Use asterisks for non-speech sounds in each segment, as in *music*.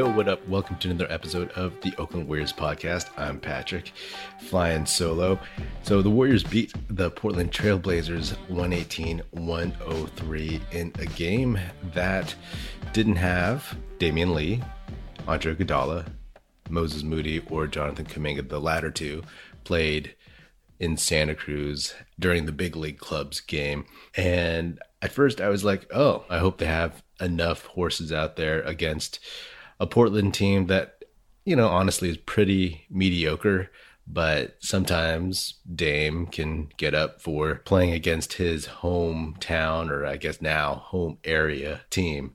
Yo, what up? Welcome to another episode of the Oakland Warriors podcast. I'm Patrick, flying solo. So, the Warriors beat the Portland Trailblazers 118 103 in a game that didn't have Damion Lee, Andre Iguodala, Moses Moody, or Jonathan Kuminga. The latter two played in Santa Cruz during the big league clubs game. And at first I was like, oh, I hope they have enough horses out there against a Portland team that, you know, honestly is pretty mediocre. But sometimes Dame can get up for playing against his hometown, or I guess now home area team.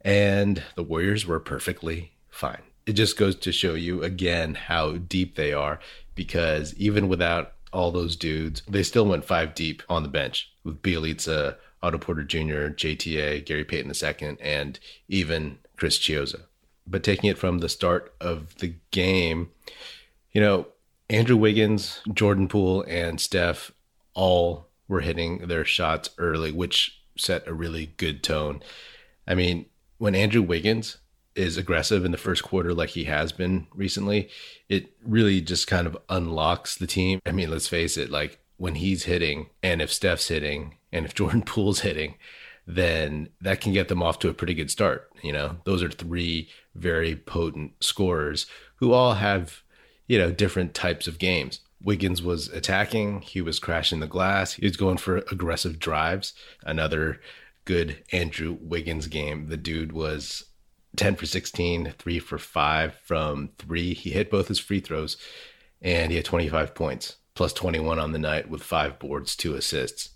And the Warriors were perfectly fine. It just goes to show you again how deep they are because even without all those dudes, they still went five deep on the bench with Bjelica, Otto Porter Jr., JTA, Gary Payton II, and even Chris Chiozza. But taking it from the start of the game, you know, Andrew Wiggins, Jordan Poole, and Steph all were hitting their shots early, which set a really good tone. I mean, when Andrew Wiggins is aggressive in the first quarter like he has been recently, it really just kind of unlocks the team. I mean, let's face it, like when he's hitting and if Steph's hitting and if *laughs* Jordan Poole's hitting, then that can get them off to a pretty good start. You know, those are three very potent scorers who all have, you know, different types of games. Wiggins was attacking, he was crashing the glass, he was going for aggressive drives. Another good Andrew Wiggins game. The dude was 10 for 16, 3 for 5 from 3. He hit both his free throws and he had 25 points plus 21 on the night with 5 boards, 2 assists.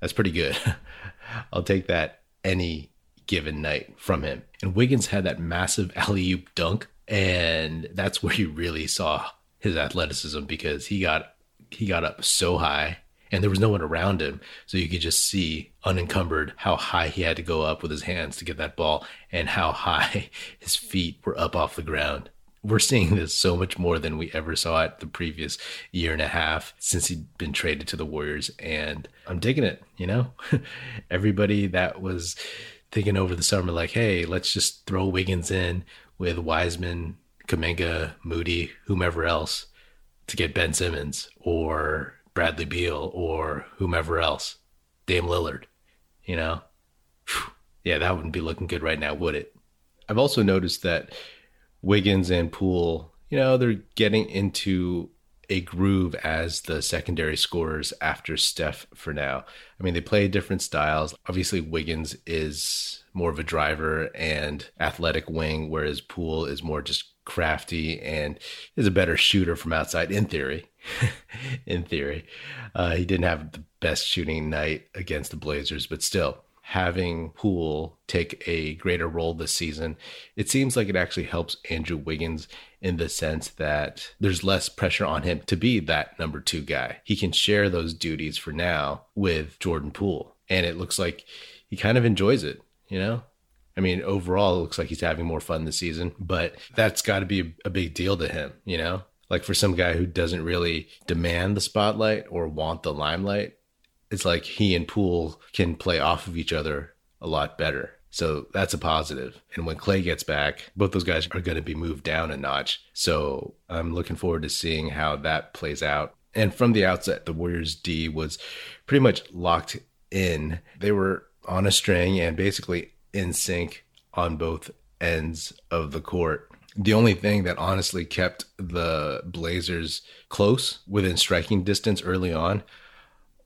That's pretty good. *laughs* I'll take that any given night from him. And Wiggins had that massive alley oop dunk, and that's where you really saw his athleticism because he got he got up so high and there was no one around him so you could just see unencumbered how high he had to go up with his hands to get that ball and how *laughs* high his feet were up off the ground we're seeing this so much more than we ever saw it the previous year and a half since he'd been traded to the Warriors. And I'm digging it, you know? *laughs* Everybody that was thinking over the summer, like, hey, let's just throw Wiggins in with Wiseman, Kuminga, Moody, whomever else to get Ben Simmons or Bradley Beal or whomever else, Dame Lillard, you know? *sighs* Yeah, that wouldn't be looking good right now, would it? I've also noticed that Wiggins and Poole, you know, they're getting into a groove as the secondary scorers after Steph for now. I mean, they play different styles. Obviously, Wiggins is more of a driver and athletic wing, whereas Poole is more just crafty and is a better shooter from outside in theory. *laughs* in theory, uh, he didn't have the best shooting night against the Blazers, but still, having Poole take a greater role this season, it seems like it actually helps Andrew Wiggins in the sense that there's less pressure on him to be that number two guy. He can share those duties for now with Jordan Poole. And it looks like he kind of enjoys it, you know? I mean, overall, it looks like he's having more fun this season, but that's got to be a big deal to him, you know? Like for some guy who doesn't really demand the spotlight or want the limelight, it's like he and Poole can play off of each other a lot better. So that's a positive. And when Klay gets back, both those guys are going to be moved down a notch. So I'm looking forward to seeing how that plays out. And from the outset, the Warriors D was pretty much locked in. They were on a string and basically in sync on both ends of the court. The only thing that honestly kept the Blazers close within striking distance early on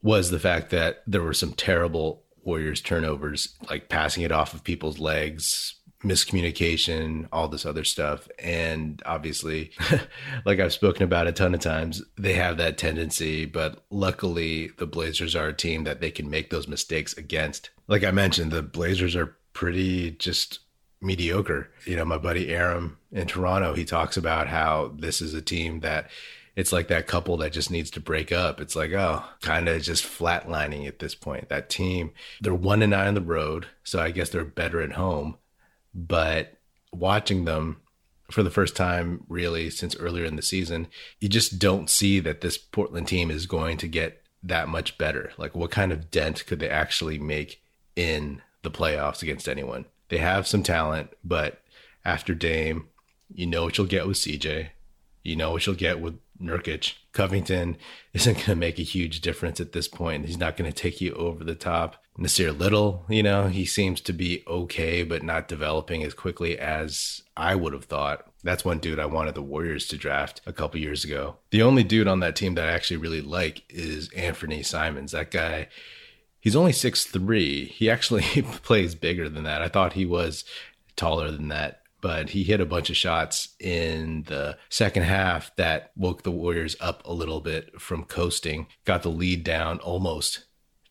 was the fact that there were some terrible Warriors turnovers, like passing it off of people's legs, miscommunication, all this other stuff. And obviously, *laughs* like I've spoken about a ton of times, they have that tendency. But luckily, the Blazers are a team that they can make those mistakes against. Like I mentioned, the Blazers are pretty just mediocre. You know, my buddy Aram in Toronto, he talks about how this is a team that it's like that couple that just needs to break up. It's like, oh, kind of just flatlining at this point. That team, they're one and nine on the road. So I guess they're better at home. But watching them for the first time, really, since earlier in the season, you just don't see that this Portland team is going to get that much better. Like, what kind of dent could they actually make in the playoffs against anyone? They have some talent, but after Dame. You know what you'll get with CJ. You know what you'll get with Nurkic. Covington isn't going to make a huge difference at this point. He's not going to take you over the top. Nassir Little, you know, he seems to be okay, but not developing as quickly as I would have thought. That's one dude I wanted the Warriors to draft a couple years ago. The only dude on that team that I actually really like is Anfernee Simons. That guy, he's only six three. He actually *laughs* plays bigger than that. I thought he was taller than that, but he hit a bunch of shots in the second half that woke the Warriors up a little bit from coasting, got the lead down almost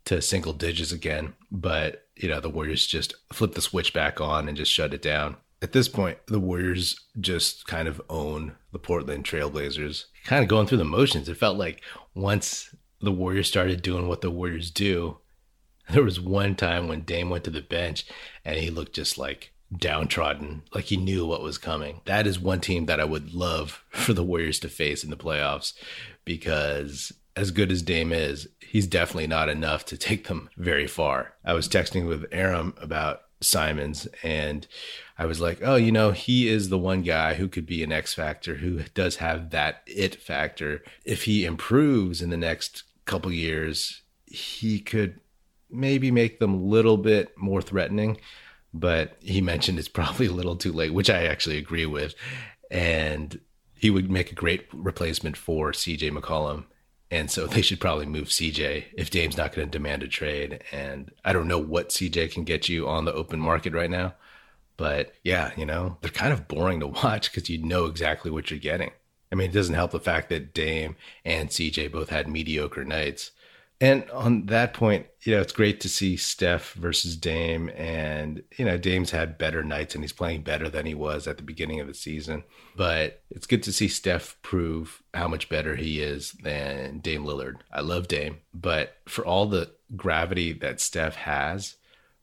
to single digits again. But, you know, the Warriors just flipped the switch back on and just shut it down at this point, the Warriors just kind of own the Portland Trailblazers, kind of going through the motions. It felt like once the Warriors started doing what the Warriors do, *laughs* there was one time when Dame went to the bench and he looked just like downtrodden, like he knew what was coming. That is one team that I would love *laughs* for the Warriors to face in the playoffs because as good as Dame is, he's definitely not enough to take them very far. I was texting with Aram about Simons and I was like, oh, you know, he is the one guy who could be an X factor who does have that it factor. If he improves in the next couple years, he could maybe make them a little bit more threatening. But he mentioned it's probably a little too late, which I actually agree with. And he would make a great replacement for CJ McCollum. And so they should probably move CJ if Dame's not going to demand a trade. And I don't know what CJ can get you on the open market right now. But yeah, you know, they're kind of boring to watch because you know exactly what you're getting. I mean, it doesn't help the fact that Dame and CJ both had mediocre nights. And on that point, you know, it's great to see Steph versus Dame. And, you know, Dame's had better nights and he's playing better than he was at the beginning of the season. But it's good to see Steph prove how much better he is than Dame Lillard. I love Dame, but for all the gravity that Steph has,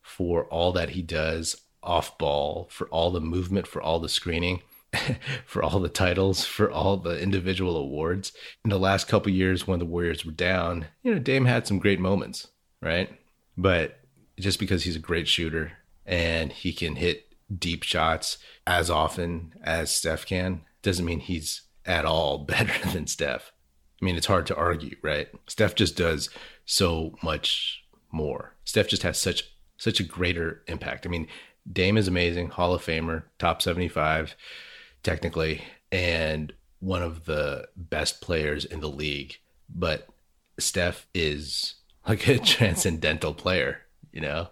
for all that he does off ball, for all the movement, for all the screening, *laughs* for all the titles, for all the individual awards. In the last couple years when the Warriors were down, you know, Dame had some great moments, right? But just because he's a great shooter and he can hit deep shots as often as Steph can doesn't mean he's at all *laughs* better than Steph. I mean, it's hard to argue, right? Steph just does so much more. Steph just has such such a greater impact. I mean, Dame is amazing, Hall of Famer, top 75 technically, and one of the best players in the league. But Steph is like a *laughs* transcendental player, you know?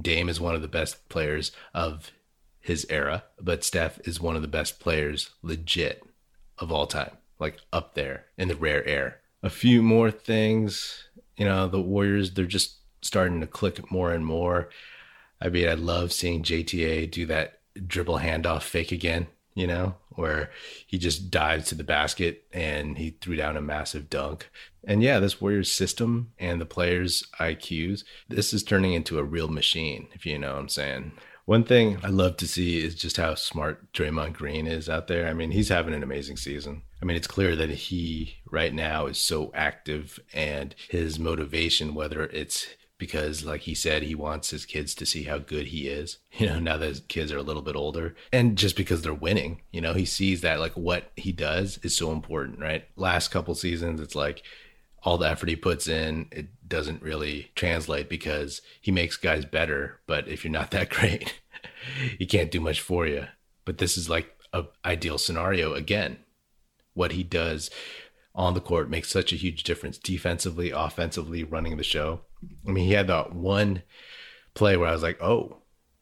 Dame is one of the best players of his era, but Steph is one of the best players legit of all time, like up there in the rare air. A few more things, you know, the Warriors, they're just starting to click more and more. I mean, I love seeing JTA do that dribble handoff fake again, you know, where he just dives to the basket and he threw down a massive dunk. And yeah, this Warriors system and the players' IQs, this is turning into a real machine, if you know what I'm saying. One thing I love to see is just how smart Draymond Green is out there. I mean, he's having an amazing season. I mean, it's clear that he right now is so active and his motivation, whether it's because like he said he wants his kids to see how good he is *laughs* you know now that his kids are a little bit older. And just because they're winning you know he sees that like what he does is so important right? Last couple seasons it's like all the effort he puts in it doesn't really translate because he makes guys better. But if you're not *laughs* that great he can't do much for you. But this is like a ideal scenario again. What he does on the court makes such a huge difference defensively offensively running the show I mean, he had that one play where I was like, oh,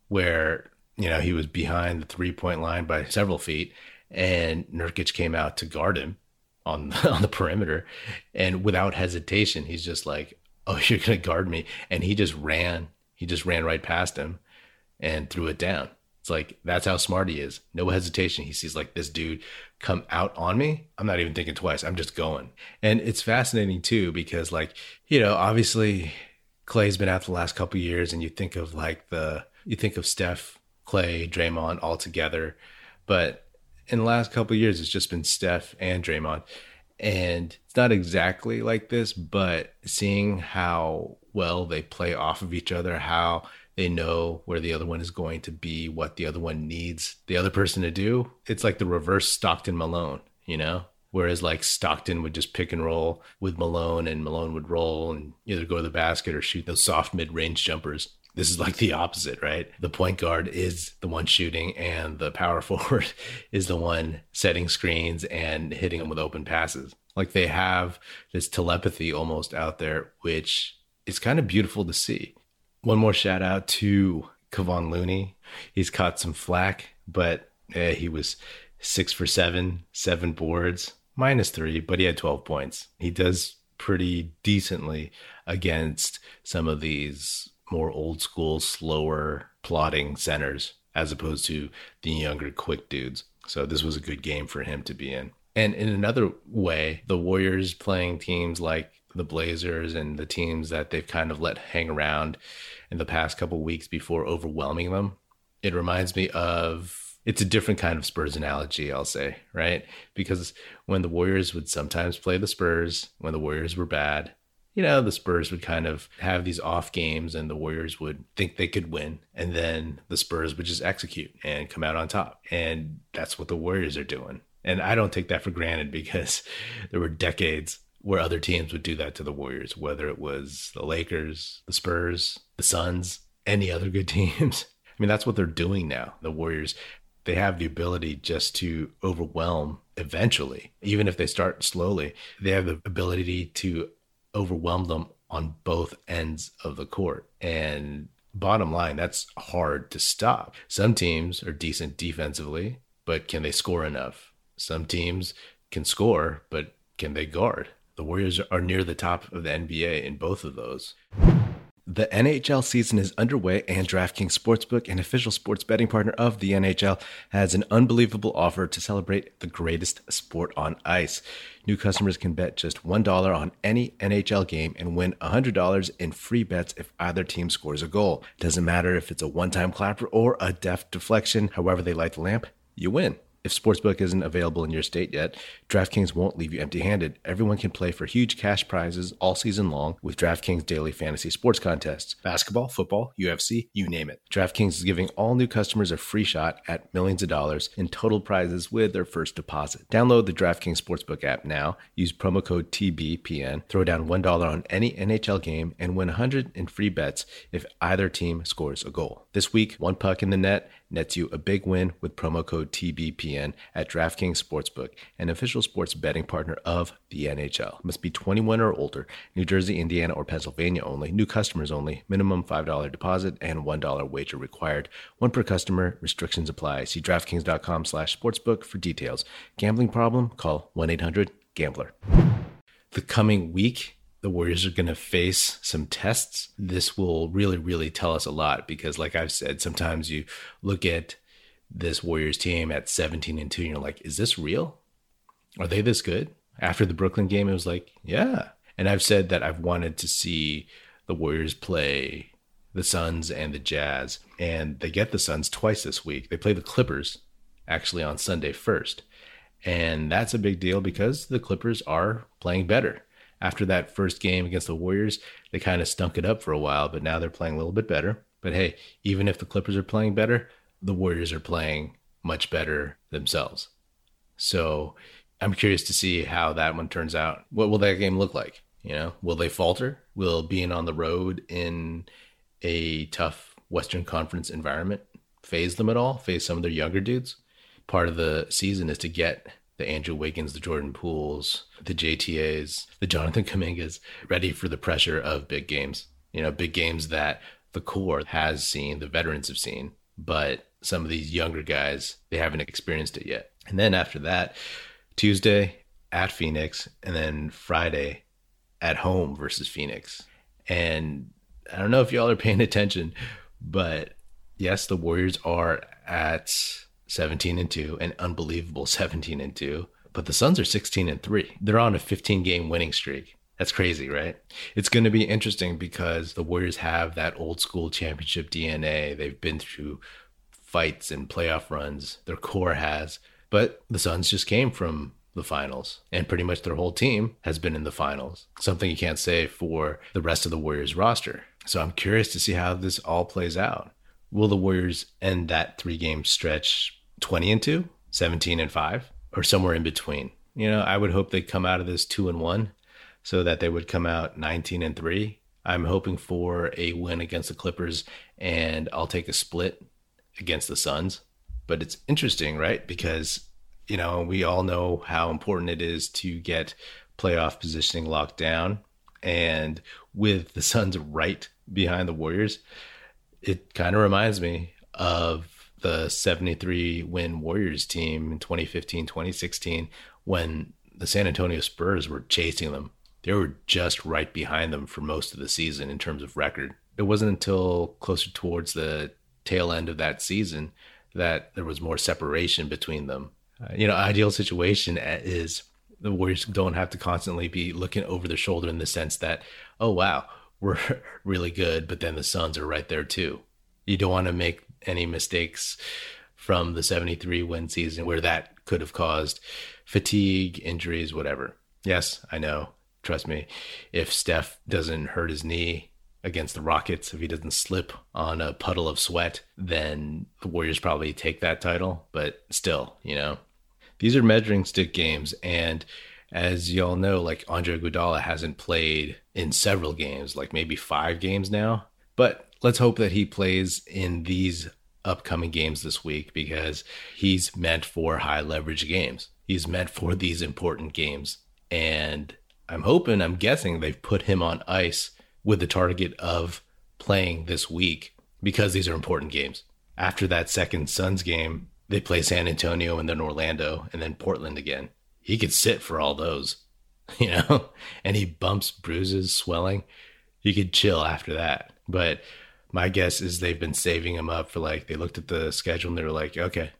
where, you know, he was behind the three point line by several feet and Nurkic came out to guard him on, *laughs* on the perimeter. And without hesitation, he's just like, oh, *laughs* you're going to guard me. And he just ran, he just ran right past him and threw it down. It's like, that's how smart he is. No hesitation. He sees like this dude come out on me. I'm not even thinking twice. I'm just going. And it's fascinating too, because like, you know, obviously Klay's been out the last couple years, and you think of like the you think of Steph, Clay, Draymond all together, but in the last couple years, it's just been Steph and Draymond, and it's not exactly like this, but seeing how well they play off of each other, how They know where the other one is going to be, what the other one needs the other person to do. It's like the reverse Stockton Malone, you know? Whereas like Stockton would just pick and roll with Malone and Malone would roll and either go to the basket or shoot those soft mid range jumpers. This is like the opposite, right? The point guard is the one shooting and the power *laughs* forward is the one setting screens and hitting them with open passes. Like they have this telepathy almost out there, which is kind of beautiful to see. One more shout out to Kevon Looney. He's caught some flack, but eh, he was six for seven, seven boards, minus three, but he had 12 points. He does pretty decently against some of these more old school, slower plotting centers as opposed to the younger, quick dudes. So this was a good game for him to be in. And in another way, the Warriors playing teams like the Blazers and the teams that they've kind of let hang around in the past couple weeks before overwhelming them, it reminds me of it's a different kind of Spurs analogy, I'll say, right? Because when the Warriors would sometimes play the Spurs, when the Warriors were bad, you know, the Spurs would kind of have these off games and the Warriors would think they could win. And then the Spurs would just execute and come out on top. And that's what the Warriors are doing. And I don't take that for granted because *laughs* there were decades where other teams would do that to the Warriors, whether it was the Lakers, the Spurs, the Suns, any other good *laughs* teams. I mean, that's what they're doing now. The Warriors they have the ability just to overwhelm eventually, even if they start slowly. They have the ability to overwhelm them on both ends of the court. And bottom line, that's hard to stop. Some teams are decent defensively, but can they score enough? Some teams can score, but can they guard? The Warriors are near the top of the NBA in both of those. The NHL season is underway, and DraftKings Sportsbook, an official sports betting partner of the NHL, has an unbelievable offer to celebrate the greatest sport on ice. New customers can bet just $1 on any NHL game and win $100 in free bets if either team scores a goal. Doesn't matter if it's a one time clapper or a deft deflection, however they light the lamp, you win. If Sportsbook isn't available in your state yet, DraftKings won't leave you empty handed. Everyone can play for huge cash prizes all season long with DraftKings daily fantasy sports contests basketball, football, UFC, you name it. DraftKings is giving all new customers a free shot at millions of dollars in total prizes with their first deposit. Download the DraftKings Sportsbook app now, use promo code TBPN, throw down $1 on any NHL game, and win 100 in free bets if either team scores a goal. This week, one puck in the net nets you a big win with promo code TBPN at DraftKings Sportsbook, an official sports betting partner of the NHL. Must be 21 or older, New Jersey, Indiana, or Pennsylvania only, new customers only, minimum $5 deposit and $1 wager required. One per customer, restrictions apply. See DraftKings.com slash sportsbook for details. Gambling problem? Call 1-800-GAMBLER. The coming week, the Warriors are going to face some tests, this will really, really tell us a lot because, like I've said, sometimes you look at this Warriors team at 17 and 2, and you're like, is this real? Are they this good? After the Brooklyn game, it was like, yeah. And I've said that I've wanted to see the Warriors play the Suns and the Jazz, and they get the Suns twice this week. They play the Clippers actually on Sunday first. And that's a big deal because the Clippers are playing better after that first game against the Warriors, they kind of stunk it up for a while, but now they're playing a little bit better. But hey, even if the Clippers are playing better, the Warriors are playing much better themselves. So I'm curious to see how that one turns out. What will that game look like? You know, will they falter? Will being on the road in a tough Western Conference environment faze them at all? Faze some of their younger dudes? Part of the season is to get the Andrew Wiggins, the Jordan Pooles, the JTAs, the Jonathan Kumingas, ready for the pressure of big games. You know, big games that the core has seen, the veterans have seen, but some of these younger guys, they haven't experienced it yet. And then after that, Tuesday at Phoenix, and then Friday at home versus Phoenix. And I don't know if y'all are paying attention, but yes, the Warriors are at 17 and 2, an unbelievable *laughs* 17 and 2. But the Suns are 16 and 3. They're on a 15 game winning streak. That's crazy, right? It's going to be interesting because the Warriors have that old school championship DNA. They've been through fights and playoff runs. Their core has. But the Suns just came from the finals, and pretty much their whole team has been in the finals. Something you can't say for the rest of the Warriors roster. So I'm curious to see how this all plays out. Will the Warriors end that three game stretch 20 and 2, 17 and 5, or somewhere in between? You know, I would hope they come out of this 2 and 1 so that they would come out 19 and 3. I'm hoping for a win against the Clippers and I'll take a split against the Suns. But it's interesting, right? Because, you know, we all know how important it is to get playoff positioning locked down. And with the Suns right behind the Warriors, it kind of reminds me of the 73 win Warriors team in 2015, 2016, when the San Antonio Spurs were chasing them. They were just right behind them for most of the season in terms of record. It wasn't until closer towards the tail end of that season that there was more separation between them. Uh, you know, ideal situation is the Warriors don't have to constantly be looking over their shoulder in the sense that, oh wow, *laughs* we're really good, but then the Suns are right there too. You don't want to make any mistakes from the 73 win season where that could have caused fatigue, injuries, whatever. Yes, I know. Trust me. If Steph doesn't hurt his knee against the Rockets, if he doesn't slip on a puddle of sweat, then the Warriors probably take that title. But still, you know, these are measuring stick games. And as y'all know, like Andre Iguodala hasn't played in several games, like maybe five games now. But let's hope that he plays in these upcoming games this week because he's meant for high leverage games. He's meant for these important games. And I'm hoping, I'm guessing they've put him on ice with the target of playing this week because these are important games. After that second Suns game, they play San Antonio and then Orlando and then Portland again. He could sit for all those, *laughs* you know, and he bumps, bruises, swelling. He could chill after that. But my guess is they've been saving him up for like, they looked at the schedule and they were like, okay,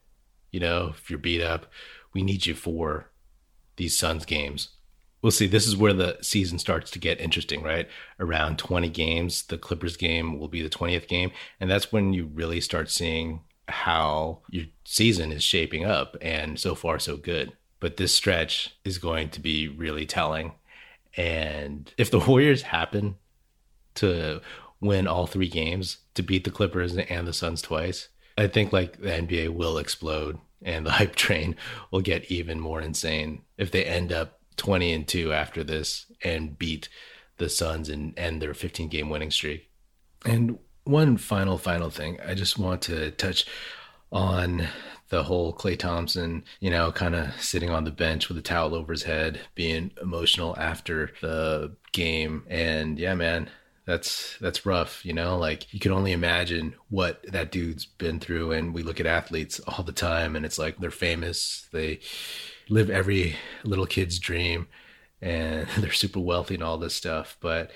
you know, if you're beat up, we need you for these Suns games. We'll see. This is where the season starts to get interesting, right? Around 20 games. The Clippers game will be the 20th game. And that's when you really start seeing how your season is shaping up. And so far, so good. But this stretch is going to be really telling. And if the *laughs* Warriors happen to win all three games, to beat the Clippers and the Suns twice, I think like the NBA will explode and the *laughs* hype train will get even more insane if they end up 20 and 2 after this and beat the Suns and end their 15 game winning streak. And one final, final thing. I just want to touch on the whole Klay Thompson, you know, kind of sitting on the bench with a towel over his head, being emotional after the game. And yeah, man, that's that's rough, you know? Like you can only imagine what that dude's been through and we look at athletes all the time and it's like they're famous, they live every little kid's dream and *laughs* they're super wealthy and all this stuff, but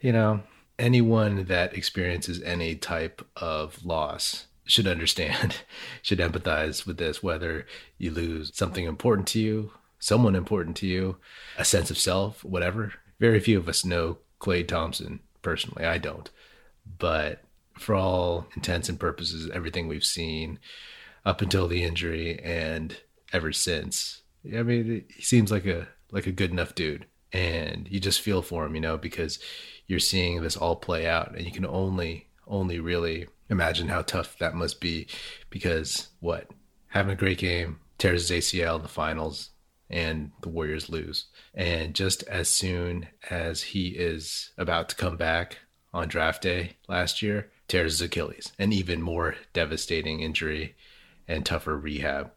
you know, anyone that experiences any type of loss should understand, *laughs* should empathize with this, whether you lose something important to you, someone important to you, a sense of self, whatever. Very few of us know Klay Thompson personally. I don't. But for all intents and purposes, everything we've seen up until the injury and ever since, I mean, he seems like a like a good enough dude and you just feel for him, you know, because you're seeing this all play out and you can only only really imagine how tough that must be because what having a great game tears his ACL in the finals and the Warriors lose. And just as soon as he is about to come back on draft day last year, tears his Achilles, an even more devastating injury and tougher rehab.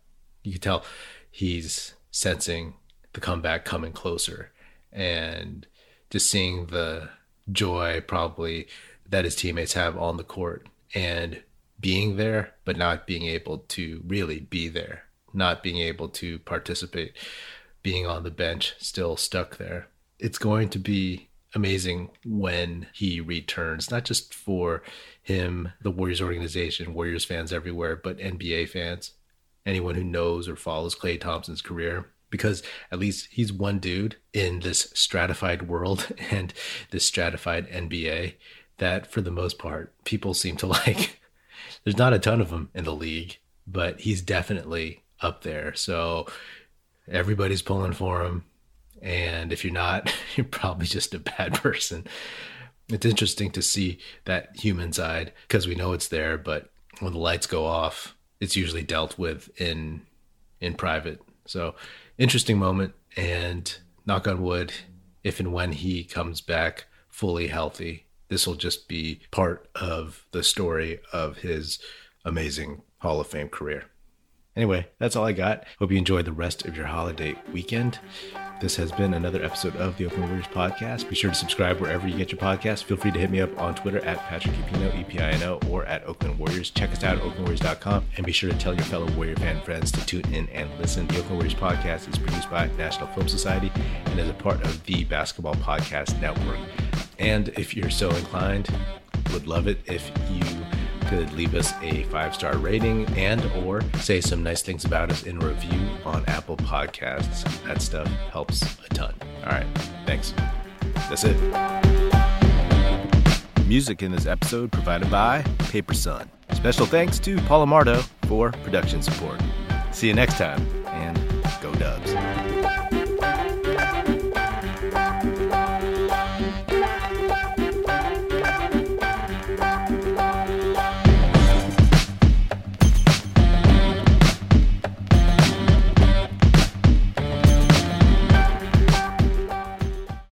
You can tell he's sensing the comeback coming closer and just seeing the joy probably that his teammates have on the court and being there, but not being able to really be there, not being able to participate, being on the bench, still stuck there. It's going to be amazing when he returns, not just for him, the Warriors organization, Warriors fans everywhere, but NBA fans, anyone who knows or follows Klay Thompson's career because at least he's one dude in this stratified world *laughs* and this stratified NBA that for the most part people seem to *laughs* like. There's not a ton of them in the league, but he's definitely up there. So everybody's pulling for him. And if you're not, *laughs* you're probably just a bad person. it's interesting to see that human side because we know it's there, but when the lights go off, it's usually dealt with in in private. So interesting moment and knock on wood, if and when he comes back fully healthy, this will just be part of the story of his amazing Hall of Fame career. Anyway, that's all I got. Hope you enjoy the rest of your holiday weekend. This has been another episode of the Oakland Warriors podcast. Be sure to subscribe wherever you get your podcast. Feel free to hit me up on Twitter at Patrick Epino, E-P-I-N-O, or at Oakland Warriors. Check us out at oaklandwarriors.com and be sure to tell your fellow Warrior fan friends to tune in and listen. The Oakland Warriors podcast is produced by National Film Society and is a part of the Basketball Podcast Network. And if you're so inclined, would love it if you could leave us a five star rating and or say some nice things about us in review on Apple Podcasts. That stuff helps a ton. All right, thanks. That's it. Music in this episode provided by Paper Sun. Special thanks to Paul Amardo for production support. See you next time.